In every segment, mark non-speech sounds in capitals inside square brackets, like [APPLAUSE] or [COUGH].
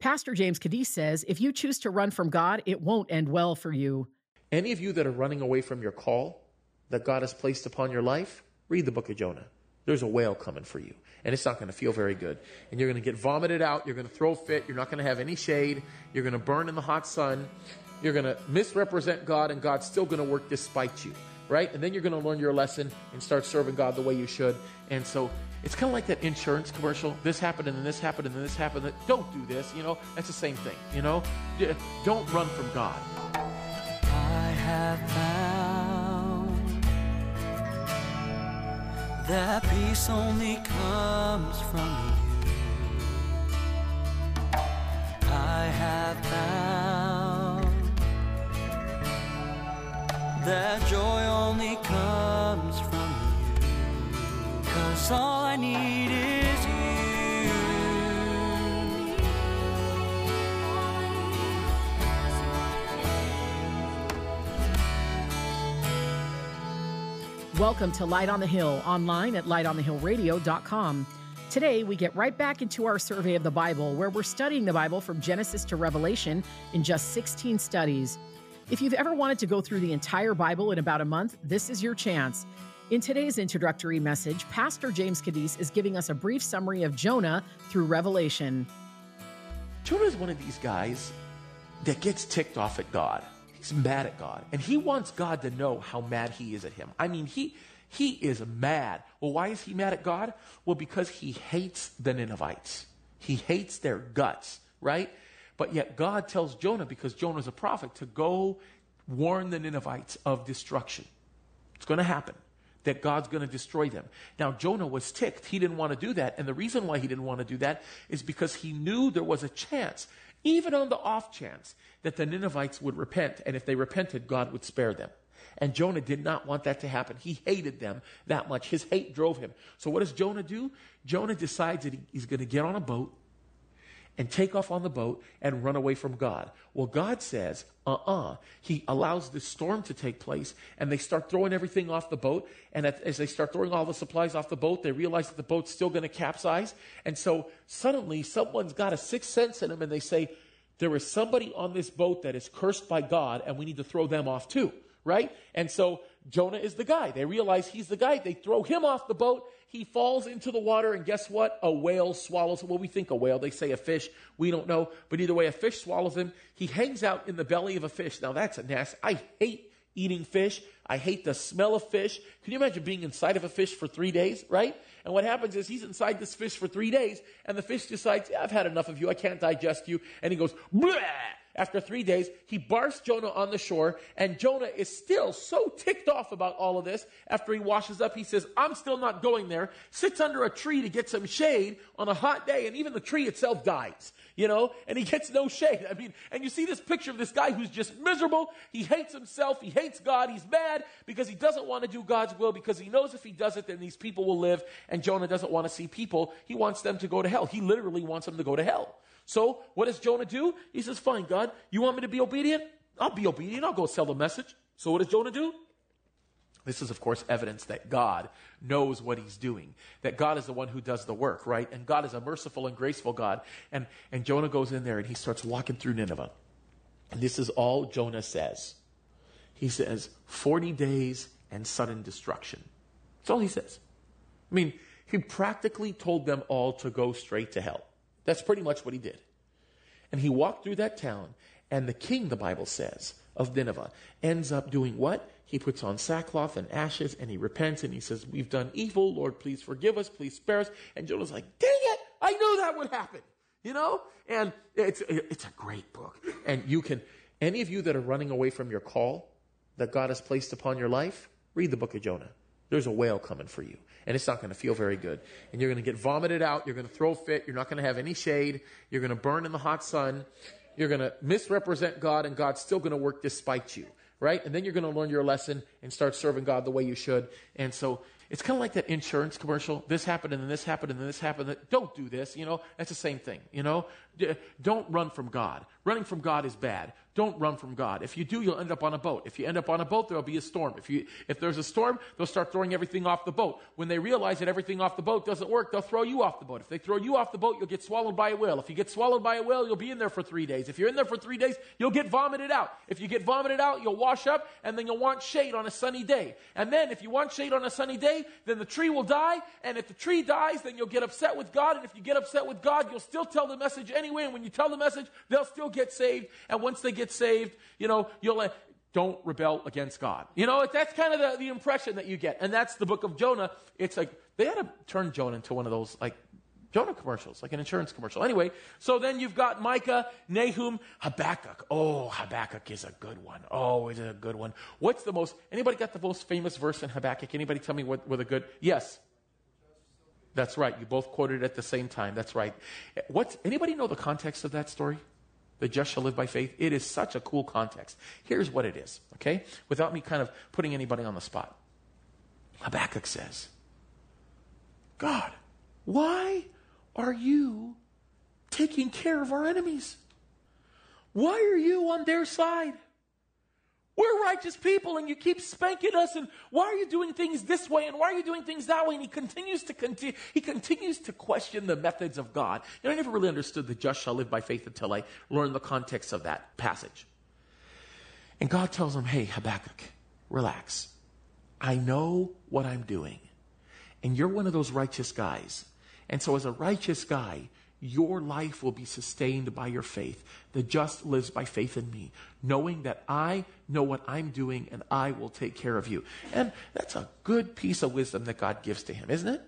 Pastor James Kaddis says if you choose to run from God, it won't end well for you. Any of you that are running away from your call that God has placed upon your life, read the book of Jonah. There's a whale coming for you, and it's not going to feel very good. And you're going to get vomited out. You're going to throw fit. You're not going to have any shade. You're going to burn in the hot sun. You're going to misrepresent God, and God's still going to work despite you, right? And then you're going to learn your lesson and start serving God the way you should. And so it's kind of like that insurance commercial. This happened, and then this happened, and then this happened. Don't do this. You know, that's the same thing. You know, don't run from God. I have found that peace only comes from you. I have found that joy only comes from you. Cause all I need is you. Welcome to Light on the Hill, online at lightonthehillradio.com. Today, we get right back into our survey of the Bible, where we're studying the Bible from Genesis to Revelation in just 16 studies. If you've ever wanted to go through the entire Bible in about a month, this is your chance. In today's introductory message, Pastor James Kaddis is giving us a brief summary of Jonah through Revelation. Jonah is one of these guys that gets ticked off at God. He's mad at God. And he wants God to know how mad he is at him. I mean, he, he is mad. Well, why is he mad at God? Well, because he hates the Ninevites. He hates their guts, right? But yet God tells Jonah, because Jonah's a prophet, to go warn the Ninevites of destruction. It's going to happen. That God's going to destroy them. Now, Jonah was ticked. He didn't want to do that. And the reason why he didn't want to do that is because he knew there was a chance even on the off chance that the Ninevites would repent, and if they repented, God would spare them. And Jonah did not want that to happen. He hated them that much. His hate drove him. So what does Jonah do? Jonah decides that he's going to get on a boat and take off on the boat and run away from God. Well, God says, uh-uh. He allows the storm to take place and they start throwing everything off the boat. And as they start throwing all the supplies off the boat, they realize that the boat's still going to capsize. And so suddenly someone's got a sixth sense in them and they say, there is somebody on this boat that is cursed by God and we need to throw them off too right? And so Jonah is the guy. They realize he's the guy. They throw him off the boat. He falls into the water, and guess what? A whale swallows him. Well, we think a whale. They say a fish. We don't know. But either way, a fish swallows him. He hangs out in the belly of a fish. Now that's a nasty. I hate eating fish. I hate the smell of fish. Can you imagine being inside of a fish for three days, right? And what happens is he's inside this fish for three days, and the fish decides, yeah, I've had enough of you. I can't digest you. And he goes, Bleh! After three days, he barks Jonah on the shore, and Jonah is still so ticked off about all of this. After he washes up, he says, I'm still not going there, sits under a tree to get some shade on a hot day, and even the tree itself dies, you know, and he gets no shade. I mean, and you see this picture of this guy who's just miserable. He hates himself. He hates God. He's mad because he doesn't want to do God's will because he knows if he does it, then these people will live, and Jonah doesn't want to see people. He wants them to go to hell. He literally wants them to go to hell. So what does Jonah do? He says, fine, God, you want me to be obedient? I'll be obedient. I'll go sell the message. So what does Jonah do? This is, of course, evidence that God knows what he's doing. That God is the one who does the work, right? And God is a merciful and graceful God. And, and Jonah goes in there and he starts walking through Nineveh. And this is all Jonah says. He says, 40 days and sudden destruction. That's all he says. I mean, he practically told them all to go straight to hell. That's pretty much what he did. And he walked through that town, and the king, the Bible says, of Nineveh, ends up doing what? He puts on sackcloth and ashes, and he repents, and he says, We've done evil. Lord, please forgive us. Please spare us. And Jonah's like, Dang it! I knew that would happen. You know? And it's, it's a great book. And you can, any of you that are running away from your call that God has placed upon your life, read the book of Jonah. There's a whale coming for you. And it's not going to feel very good. And you're going to get vomited out. You're going to throw fit. You're not going to have any shade. You're going to burn in the hot sun. You're going to misrepresent God and God's still going to work despite you. Right? And then you're going to learn your lesson and start serving God the way you should. And so it's kind of like that insurance commercial. This happened and then this happened and then this happened. Don't do this. You know, that's the same thing. You know, don't run from God. Running from God is bad. Don't run from God. If you do, you'll end up on a boat. If you end up on a boat, there'll be a storm. If you, if there's a storm, they'll start throwing everything off the boat. When they realize that everything off the boat doesn't work, they'll throw you off the boat. If they throw you off the boat, you'll get swallowed by a whale. If you get swallowed by a whale, you'll be in there for three days. If you're in there for three days, you'll get vomited out. If you get vomited out, you'll wash up and then you'll want shade on a sunny day. And then if you want shade on a sunny day, then the tree will die. And if the tree dies, then you'll get upset with God. And if you get upset with God, you'll still tell the message anyway. And when you tell the message, they'll still get saved. And once they get saved, you know, you'll let, don't rebel against God. You know, that's kind of the, the impression that you get. And that's the book of Jonah. It's like, they had to turn Jonah into one of those, like, Jonah commercials, like an insurance commercial. Anyway, so then you've got Micah, Nahum, Habakkuk. Oh, Habakkuk is a good one. Oh, is it a good one? What's the most, anybody got the most famous verse in Habakkuk? Anybody tell me what, what a good, yes. That's right. You both quoted it at the same time. That's right. What's, anybody know the context of that story? The just shall live by faith. It is such a cool context. Here's what it is, okay? Without me kind of putting anybody on the spot. Habakkuk says, God, why are you taking care of our enemies? Why are you on their side? We're righteous people and you keep spanking us and why are you doing things this way and why are you doing things that way? And he continues to continue, he continues to question the methods of God. You know, I never really understood the just shall live by faith until I learned the context of that passage. And God tells him, hey, Habakkuk, relax. I know what I'm doing. And you're one of those righteous guys. And so as a righteous guy, your life will be sustained by your faith. The just lives by faith in me, knowing that I know what I'm doing and I will take care of you. And that's a good piece of wisdom that God gives to him, isn't it?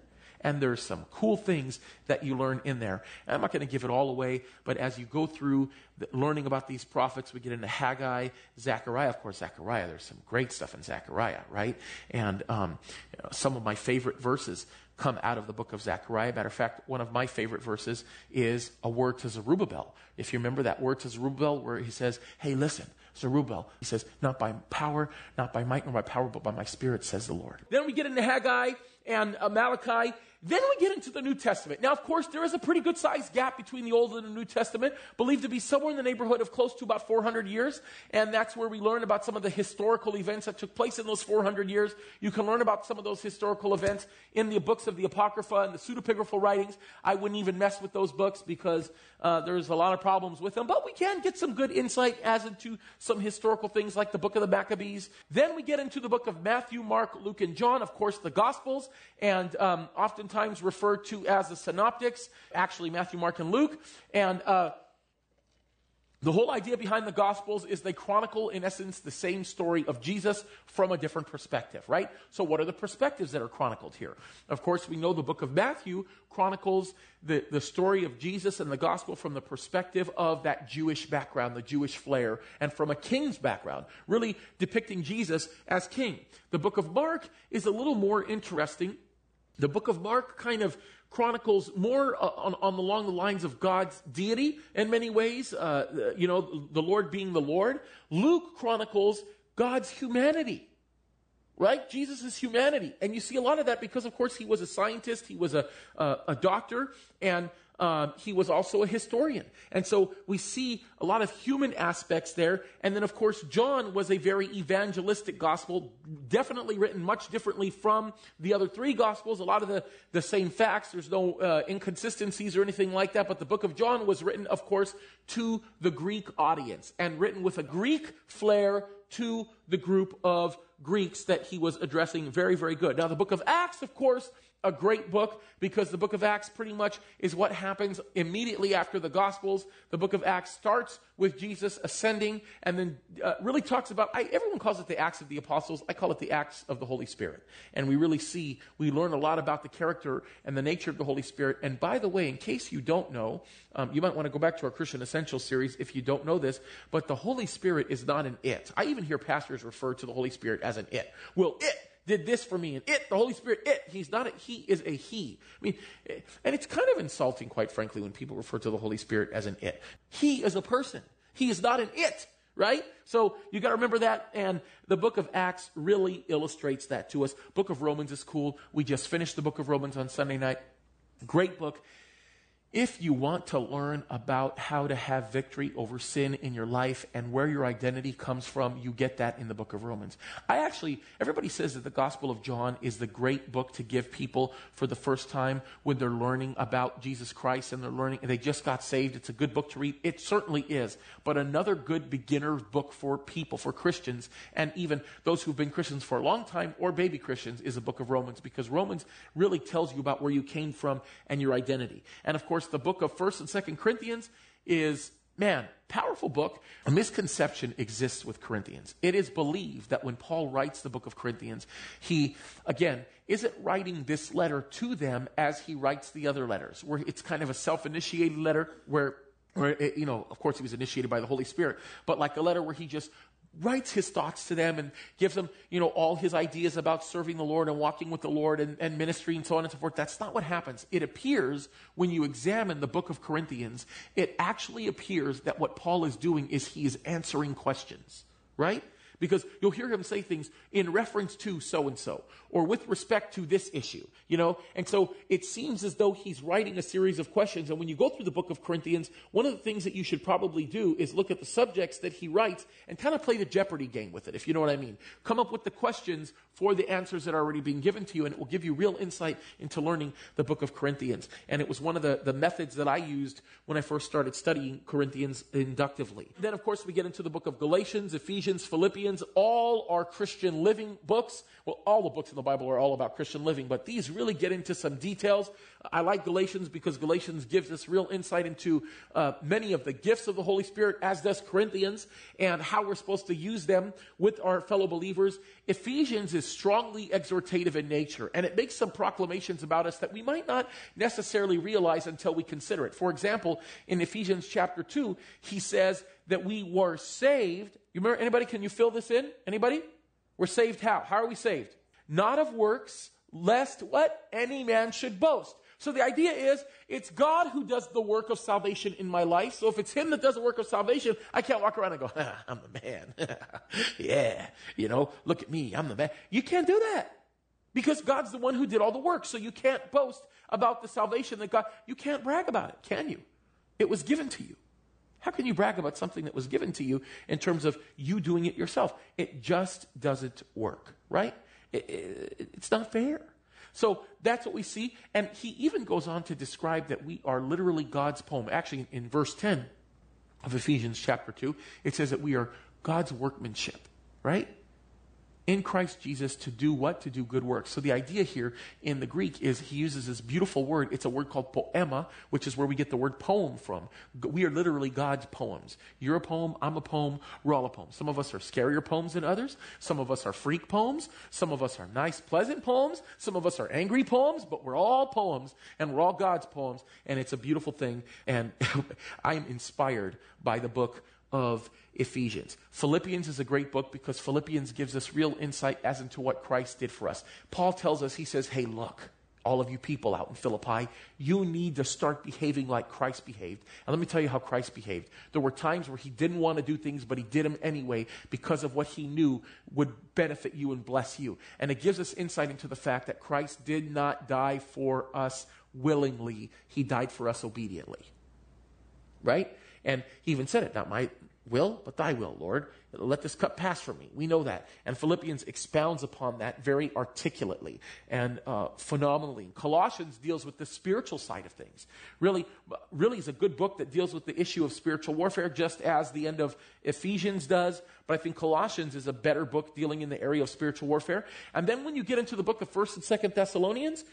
And there's some cool things that you learn in there. And I'm not going to give it all away, but as you go through the, learning about these prophets, we get into Haggai, Zechariah. Of course, Zechariah, there's some great stuff in Zechariah, right? And um, you know, some of my favorite verses come out of the book of Zechariah. Matter of fact, one of my favorite verses is a word to Zerubbabel. If you remember that word to Zerubbabel, where he says, Hey, listen, Zerubbabel, he says, Not by power, not by might nor by power, but by my spirit, says the Lord. Then we get into Haggai and uh, Malachi. Then we get into the New Testament. Now, of course, there is a pretty good sized gap between the Old and the New Testament, believed to be somewhere in the neighborhood of close to about 400 years. And that's where we learn about some of the historical events that took place in those 400 years. You can learn about some of those historical events in the books of the Apocrypha and the pseudepigraphal writings. I wouldn't even mess with those books because uh, there's a lot of problems with them, but we can get some good insight as into some historical things like the book of the Maccabees. Then we get into the book of Matthew, Mark, Luke, and John, of course, the Gospels, and um, oftentimes referred to as the synoptics, actually Matthew, Mark, and Luke. And uh, the whole idea behind the Gospels is they chronicle, in essence, the same story of Jesus from a different perspective, right? So, what are the perspectives that are chronicled here? Of course, we know the book of Matthew chronicles the, the story of Jesus and the Gospel from the perspective of that Jewish background, the Jewish flair, and from a king's background, really depicting Jesus as king. The book of Mark is a little more interesting. The book of Mark kind of chronicles more uh, on, on, along the lines of God's deity in many ways, uh, you know, the Lord being the Lord. Luke chronicles God's humanity. Right? Jesus' humanity. And you see a lot of that because, of course, he was a scientist, he was a, a, a doctor, and um, he was also a historian. And so we see a lot of human aspects there. And then, of course, John was a very evangelistic gospel, definitely written much differently from the other three gospels. A lot of the, the same facts. There's no uh, inconsistencies or anything like that. But the book of John was written, of course, to the Greek audience and written with a Greek flair to the group of Greeks that he was addressing very, very good. Now, the book of Acts, of course, a great book because the book of Acts pretty much is what happens immediately after the Gospels. The book of Acts starts with Jesus ascending and then uh, really talks about, I, everyone calls it the Acts of the Apostles. I call it the Acts of the Holy Spirit. And we really see, we learn a lot about the character and the nature of the Holy Spirit. And by the way, in case you don't know, um, you might want to go back to our Christian Essentials series if you don't know this, but the Holy Spirit is not an it. I even hear pastors refer to the Holy Spirit as an it. Well, it did this for me, and it, the Holy Spirit, it, he's not a, he is a he. I mean, eh, and it's kind of insulting, quite frankly, when people refer to the Holy Spirit as an it. He is a person. He is not an it. right? So you got to remember that. And the book of Acts really illustrates that to us. Book of Romans is cool. We just finished the book of Romans on Sunday night. Great book. If you want to learn about how to have victory over sin in your life and where your identity comes from, you get that in the book of Romans. I actually, everybody says that the Gospel of John is the great book to give people for the first time when they're learning about Jesus Christ and they're learning, and they just got saved. It's a good book to read. It certainly is. But another good beginner book for people, for Christians, and even those who've been Christians for a long time or baby Christians is the book of Romans because Romans really tells you about where you came from and your identity. And of course, course, the book of 1st and 2nd Corinthians is, man, powerful book. A misconception exists with Corinthians. It is believed that when Paul writes the book of Corinthians, he, again, isn't writing this letter to them as he writes the other letters, where it's kind of a self initiated letter where where you know, of course, he was initiated by the Holy Spirit, but like a letter where he just writes his thoughts to them and gives them, you know, all his ideas about serving the Lord and walking with the Lord and, and ministry and so on and so forth. That's not what happens. It appears when you examine the book of Corinthians, it actually appears that what Paul is doing is he is answering questions, right? because you'll hear him say things in reference to so and so or with respect to this issue, you know? And so it seems as though he's writing a series of questions. And when you go through the book of Corinthians, one of the things that you should probably do is look at the subjects that he writes and kind of play the Jeopardy game with it, if you know what I mean. Come up with the questions for the answers that are already being given to you, and it will give you real insight into learning the book of Corinthians. And it was one of the, the methods that I used when I first started studying Corinthians inductively. Then, of course, we get into the book of Galatians, Ephesians, Philippians. All are Christian living books. Well, all the books in the Bible are all about Christian living, but these really get into some details. I like Galatians because Galatians gives us real insight into uh, many of the gifts of the Holy Spirit, as does Corinthians, and how we're supposed to use them with our fellow believers. Ephesians is strongly exhortative in nature, and it makes some proclamations about us that we might not necessarily realize until we consider it. For example, in Ephesians chapter 2, he says that we were saved. You remember anybody? Can you fill this in? Anybody? We're saved how? How are we saved? Not of works, lest what? Any man should boast. So the idea is it's God who does the work of salvation in my life. So if it's Him that does the work of salvation, I can't walk around and go, [LAUGHS] I'm the man. [LAUGHS] yeah, you know, look at me, I'm the man. You can't do that because God's the one who did all the work. So you can't boast about the salvation that God, you can't brag about it, can you? It was given to you. How can you brag about something that was given to you in terms of you doing it yourself? It just doesn't work, right? It, it, it's not fair. So that's what we see. And he even goes on to describe that we are literally God's poem. Actually, in verse 10 of Ephesians chapter 2, it says that we are God's workmanship, right? In Christ Jesus to do what? To do good works. So the idea here in the Greek is he uses this beautiful word. It's a word called poema, which is where we get the word poem from. We are literally God's poems. You're a poem, I'm a poem, we're all a poem. Some of us are scarier poems than others. Some of us are freak poems. Some of us are nice, pleasant poems. Some of us are angry poems, but we're all poems and we're all God's poems. And it's a beautiful thing. And [LAUGHS] I am inspired by the book of Ephesians. Philippians is a great book because Philippians gives us real insight as into what Christ did for us. Paul tells us, he says, hey, look, all of you people out in Philippi, you need to start behaving like Christ behaved. And let me tell you how Christ behaved. There were times where he didn't want to do things, but he did them anyway because of what he knew would benefit you and bless you. And it gives us insight into the fact that Christ did not die for us willingly, he died for us obediently. Right? And he even said it, not my will, but thy will, Lord. Let this cup pass from me. We know that. And Philippians expounds upon that very articulately and uh, phenomenally. Colossians deals with the spiritual side of things. Really, really is a good book that deals with the issue of spiritual warfare, just as the end of Ephesians does. But I think Colossians is a better book dealing in the area of spiritual warfare. And then when you get into the book of 1st and 2nd Thessalonians,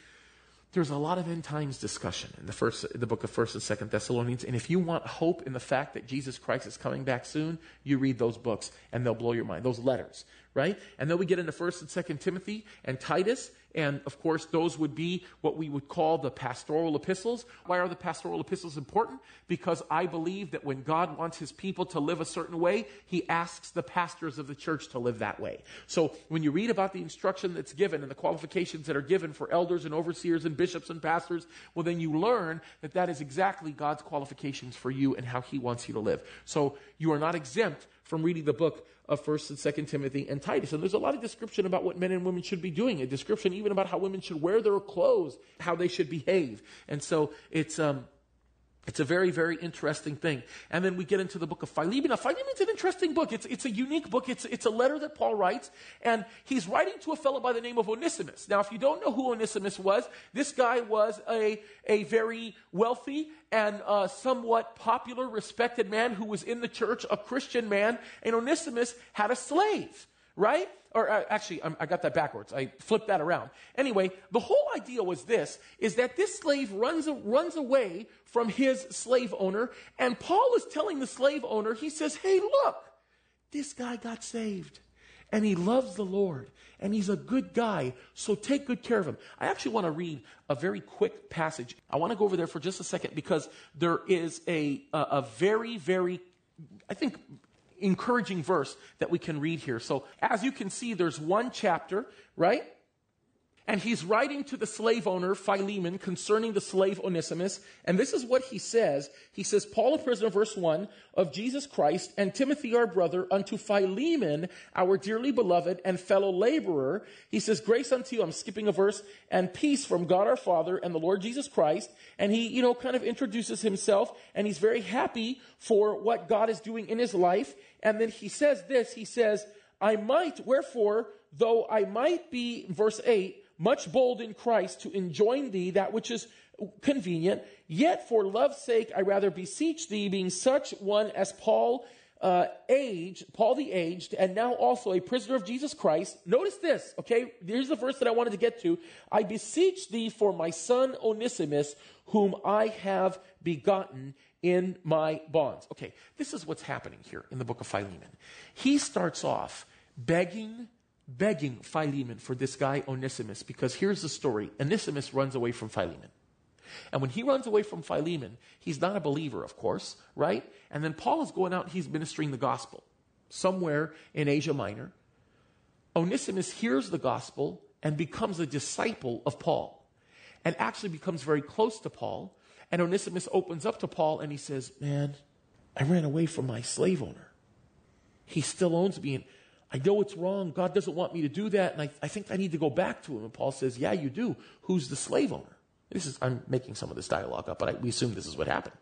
there's a lot of end times discussion in the first the book of first and second thessalonians and if you want hope in the fact that jesus christ is coming back soon you read those books and they'll blow your mind those letters right? And then we get into first and second timothy and titus And of course, those would be what we would call the pastoral epistles. Why are the pastoral epistles important? Because I believe that when God wants his people to live a certain way, he asks the pastors of the church to live that way. So when you read about the instruction that's given and the qualifications that are given for elders and overseers and bishops and pastors, well, then you learn that that is exactly God's qualifications for you and how he wants you to live. So you are not exempt from reading the book of 1st and 2nd Timothy and Titus. And there's a lot of description about what men and women should be doing, a description even about how women should wear their clothes, how they should behave. And so it's, um, it's a very, very interesting thing. And then we get into the book of Philemon. Now, Philemon's an interesting book. It's, it's a unique book. It's, it's a letter that Paul writes, and he's writing to a fellow by the name of Onesimus. Now, if you don't know who Onesimus was, this guy was a, a very wealthy and uh, somewhat popular, respected man who was in the church, a Christian man, and Onesimus had a slave, right? Or uh, actually i got that backwards. I flipped that around. Anyway the whole idea was this is that this slave runs, runs away from his slave owner and paul is telling the slave owner he says hey look this guy got saved and he loves the lord and he's a good guy so take good care of him. I actually want to read a very quick passage. I want to go over there for just a second because there is a, a, a very very i think encouraging verse that we can read here. So, as you can see, there's one chapter, right? And he's writing to the slave owner, Philemon, concerning the slave Onesimus. And this is what he says. He says, Paul, a prisoner, verse 1, of Jesus Christ, and Timothy, our brother, unto Philemon, our dearly beloved and fellow laborer. He says, Grace unto you, I'm skipping a verse, and peace from God our Father and the Lord Jesus Christ. And he, you know, kind of introduces himself, and he's very happy for what God is doing in his life. And then he says this, he says, I might, wherefore, though I might be, verse 8, much bold in Christ to enjoin thee that which is convenient, yet for love's sake I rather beseech thee, being such one as Paul uh, Paul the aged, and now also a prisoner of Jesus Christ. Notice this, okay? Here's the verse that I wanted to get to. I beseech thee for my son Onesimus, whom I have begotten in my bonds. Okay, this is what's happening here in the book of Philemon. He starts off begging begging Philemon for this guy Onesimus because here's the story Onesimus runs away from Philemon. And when he runs away from Philemon, he's not a believer, of course, right? And then Paul is going out, he's ministering the gospel somewhere in Asia Minor. Onesimus hears the gospel and becomes a disciple of Paul and actually becomes very close to Paul. And Onesimus opens up to Paul and he says, Man, I ran away from my slave owner. He still owns me. And I know it's wrong. God doesn't want me to do that. And I, I think I need to go back to him. And Paul says, Yeah, you do. Who's the slave owner? This is, I'm making some of this dialogue up, but I, we assume this is what happened.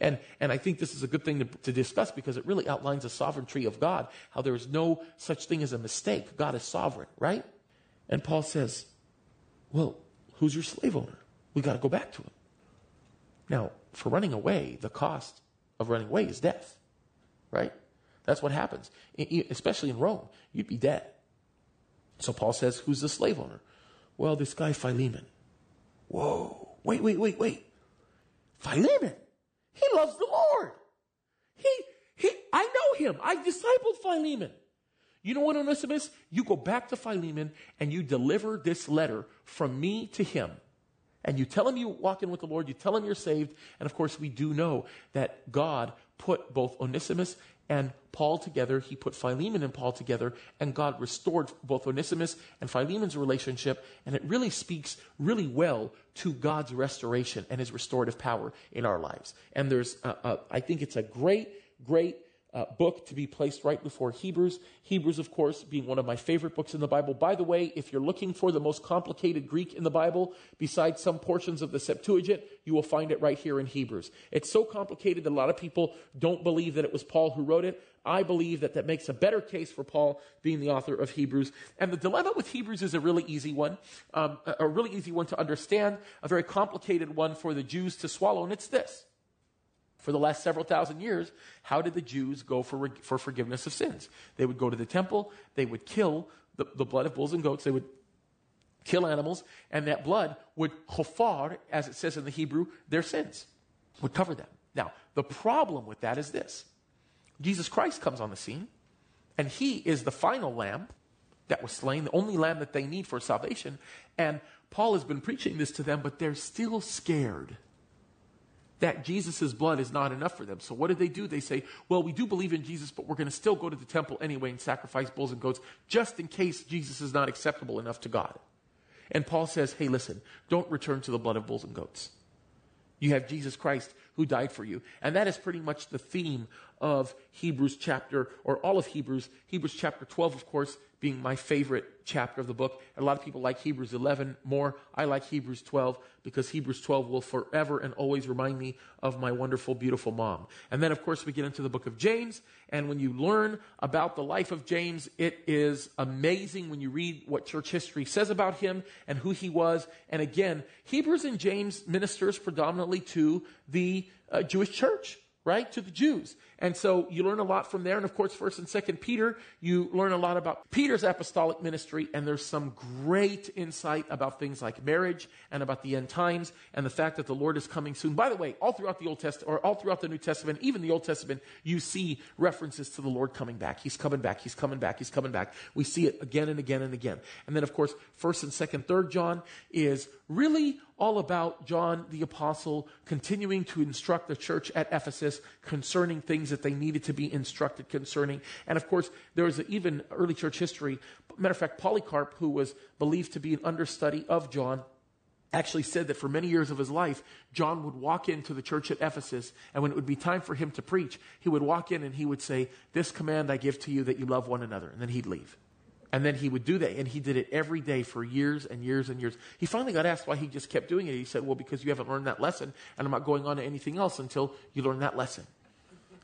And, and I think this is a good thing to, to discuss because it really outlines the sovereignty of God, how there is no such thing as a mistake. God is sovereign, right? And Paul says, Well, who's your slave owner? We got to go back to him. Now, for running away, the cost of running away is death, right? That's what happens, especially in Rome. You'd be dead. So Paul says, Who's the slave owner? Well, this guy Philemon. Whoa. Wait, wait, wait, wait. Philemon. He loves the Lord. He, he, I know him. I've discipled Philemon. You know what, Onesimus? You go back to Philemon and you deliver this letter from me to him. And you tell him you walk in with the Lord, you tell him you're saved. And of course, we do know that God put both Onesimus and Paul together. He put Philemon and Paul together, and God restored both Onesimus and Philemon's relationship. And it really speaks really well to God's restoration and his restorative power in our lives. And there's, I think it's a great, great uh, book to be placed right before Hebrews. Hebrews, of course, being one of my favorite books in the Bible. By the way, if you're looking for the most complicated Greek in the Bible, besides some portions of the Septuagint, you will find it right here in Hebrews. It's so complicated that a lot of people don't believe that it was Paul who wrote it. I believe that that makes a better case for Paul being the author of Hebrews. And the dilemma with Hebrews is a really easy one, um, a really easy one to understand, a very complicated one for the Jews to swallow, and it's this for the last several thousand years, how did the Jews go for, for forgiveness of sins? They would go to the temple, they would kill the, the blood of bulls and goats, they would kill animals, and that blood would chofar, as it says in the Hebrew, their sins, would cover them. Now, the problem with that is this Jesus Christ comes on the scene, and he is the final lamb that was slain, the only lamb that they need for salvation. And Paul has been preaching this to them, but they're still scared that Jesus' blood is not enough for them. So what did they do? They say, well, we do believe in Jesus, but we're going to still go to the temple anyway and sacrifice bulls and goats just in case Jesus is not acceptable enough to God. And Paul says, hey, listen, don't return to the blood of bulls and goats. You have Jesus Christ who died for you. And that is pretty much the theme of Hebrews chapter, or all of Hebrews. Hebrews chapter 12, of course, being my favorite chapter of the book. A lot of people like Hebrews 11 more. I like Hebrews 12 because Hebrews 12 will forever and always remind me of my wonderful, beautiful mom. And then, of course, we get into the book of James. And when you learn about the life of James, it is amazing when you read what church history says about him and who he was. And again, Hebrews and James ministers predominantly to the uh, Jewish church right? To the Jews. And so you learn a lot from there. And of course, 1st and 2nd Peter, you learn a lot about Peter's apostolic ministry. And there's some great insight about things like marriage and about the end times and the fact that the Lord is coming soon. By the way, all throughout the Old Testament, or all throughout the New Testament, even the Old Testament, you see references to the Lord coming back. He's coming back. He's coming back. He's coming back. We see it again and again and again. And then, of course, 1st and 2nd, 3rd John is really all about John the Apostle continuing to instruct the church at Ephesus concerning things that they needed to be instructed concerning. And of course, there was even early church history. Matter of fact, Polycarp, who was believed to be an understudy of John, actually said that for many years of his life, John would walk into the church at Ephesus, and when it would be time for him to preach, he would walk in and he would say, This command I give to you that you love one another. And then he'd leave. And then he would do that. And he did it every day for years and years and years. He finally got asked why he just kept doing it. He said, Well, because you haven't learned that lesson, and I'm not going on to anything else until you learn that lesson.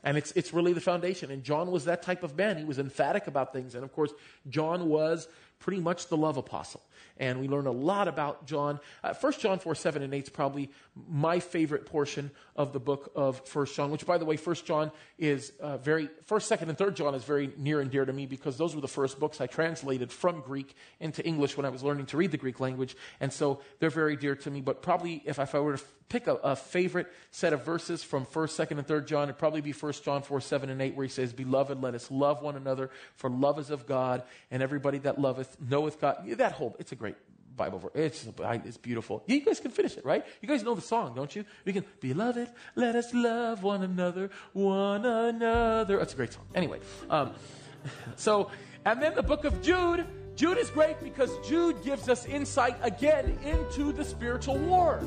And it's, it's really the foundation. And John was that type of man. He was emphatic about things. And of course, John was pretty much the love apostle. And we learn a lot about John. Uh, 1 John 4, 7 and 8 is probably my favorite portion of the book of 1 John, which, by the way, 1 John is uh, very, 1st, 2nd, and 3rd John is very near and dear to me because those were the first books I translated from Greek into English when I was learning to read the Greek language. And so they're very dear to me. But probably if, if I were to pick a, a, favorite set of verses from 1st, 2nd, and 3rd John, it'd probably be 1 John 4, 7, and 8, where he says, Beloved, let us love one another, for love is of God, and everybody that loveth knoweth God. That whole, it's a great Bible verse. It's, it's beautiful. You guys can finish it, right? You guys know the song, don't you? We can, Beloved, let us love one another, one another. That's a great song. Anyway, um, [LAUGHS] so, and then the book of Jude. Jude is great because Jude gives us insight again into the spiritual war.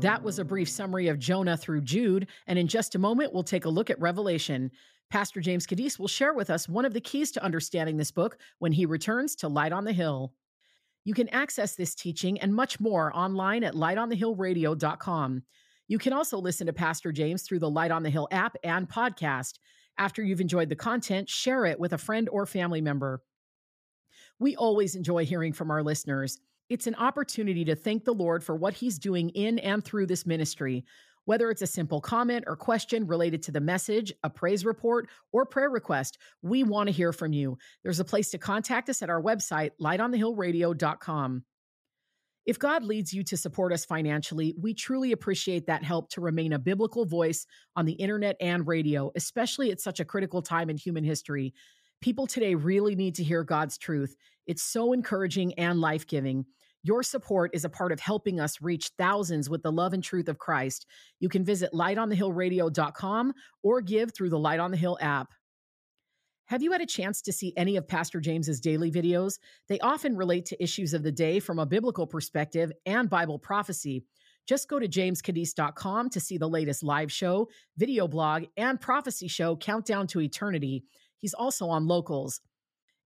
That was a brief summary of Jonah through Jude, and in just a moment, we'll take a look at Revelation. Pastor James Kaddis will share with us one of the keys to understanding this book when he returns to Light on the Hill. You can access this teaching and much more online at lightonthehillradio.com. You can also listen to Pastor James through the Light on the Hill app and podcast. After you've enjoyed the content, share it with a friend or family member. We always enjoy hearing from our listeners. It's an opportunity to thank the Lord for what He's doing in and through this ministry. Whether it's a simple comment or question related to the message, a praise report, or prayer request, we want to hear from you. There's a place to contact us at our website, lightonthehillradio.com. If God leads you to support us financially, we truly appreciate that help to remain a biblical voice on the internet and radio, especially at such a critical time in human history. People today really need to hear God's truth. It's so encouraging and life giving. Your support is a part of helping us reach thousands with the love and truth of Christ. You can visit lightonthehillradio.com or give through the Light on the Hill app. Have you had a chance to see any of Pastor James's daily videos? They often relate to issues of the day from a biblical perspective and Bible prophecy. Just go to jameskaddis.com to see the latest live show, video blog, and prophecy show Countdown to Eternity. He's also on locals.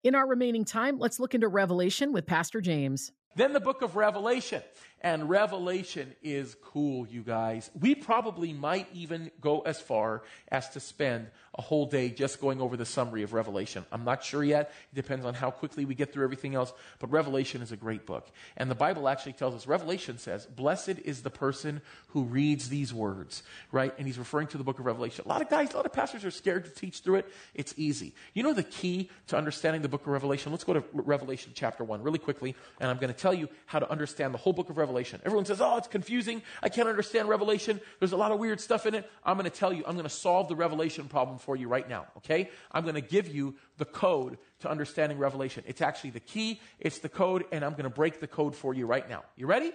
In our remaining time, let's look into Revelation with Pastor James. Then the book of Revelation. And Revelation is cool, you guys. We probably might even go as far as to spend a whole day just going over the summary of Revelation. I'm not sure yet. It depends on how quickly we get through everything else. But Revelation is a great book. And the Bible actually tells us, Revelation says, Blessed is the person who reads these words, right? And he's referring to the book of Revelation. A lot of guys, a lot of pastors are scared to teach through it. It's easy. You know the key to understanding the book of Revelation? Let's go to Revelation chapter 1 really quickly. And I'm going to tell you how to understand the whole book of Revelation Revelation. Everyone says, oh, it's confusing. I can't understand Revelation. There's a lot of weird stuff in it. I'm going to tell you, I'm going to solve the Revelation problem for you right now, okay? I'm going to give you the code to understanding Revelation. It's actually the key, it's the code, and I'm going to break the code for you right now. You ready?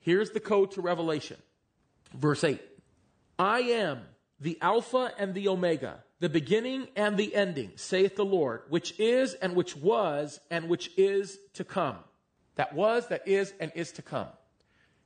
Here's the code to Revelation. Verse 8 I am the Alpha and the Omega, the beginning and the ending, saith the Lord, which is and which was and which is to come. That was, that is, and is to come.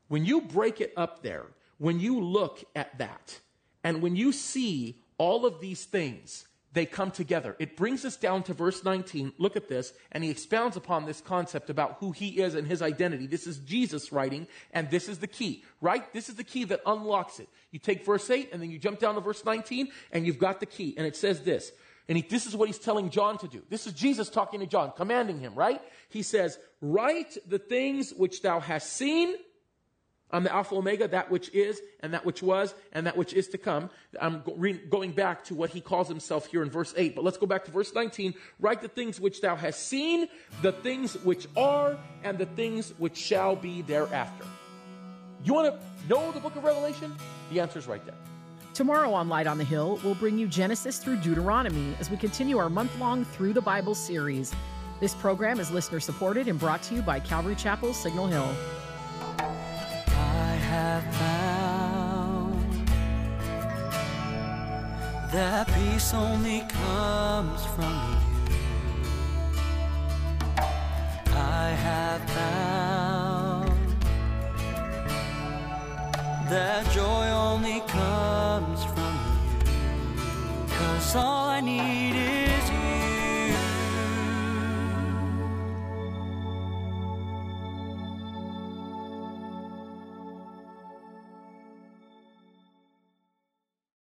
When you break it up there, when you look at that, and when you see all of these things, they come together. It brings us down to verse 19. Look at this. And he expounds upon this concept about who he is and his identity. This is Jesus writing, and this is the key, right? This is the key that unlocks it. You take verse 8, and then you jump down to verse 19, and you've got the key. And it says this. And he, this is what he's telling John to do. This is Jesus talking to John, commanding him, right? He says, Write the things which thou hast seen I'm the Alpha Omega, that which is, and that which was, and that which is to come. I'm going back to what he calls himself here in verse 8. But let's go back to verse 19. Write the things which thou hast seen, the things which are, and the things which shall be thereafter. You want to know the book of Revelation? The answer is right there. Tomorrow on Light on the Hill, we'll bring you Genesis through Deuteronomy as we continue our month long Through the Bible series. This program is listener supported and brought to you by Calvary Chapel, Signal Hill I have found that peace only comes from you. I have found that joy only comes from you. Cause all I need is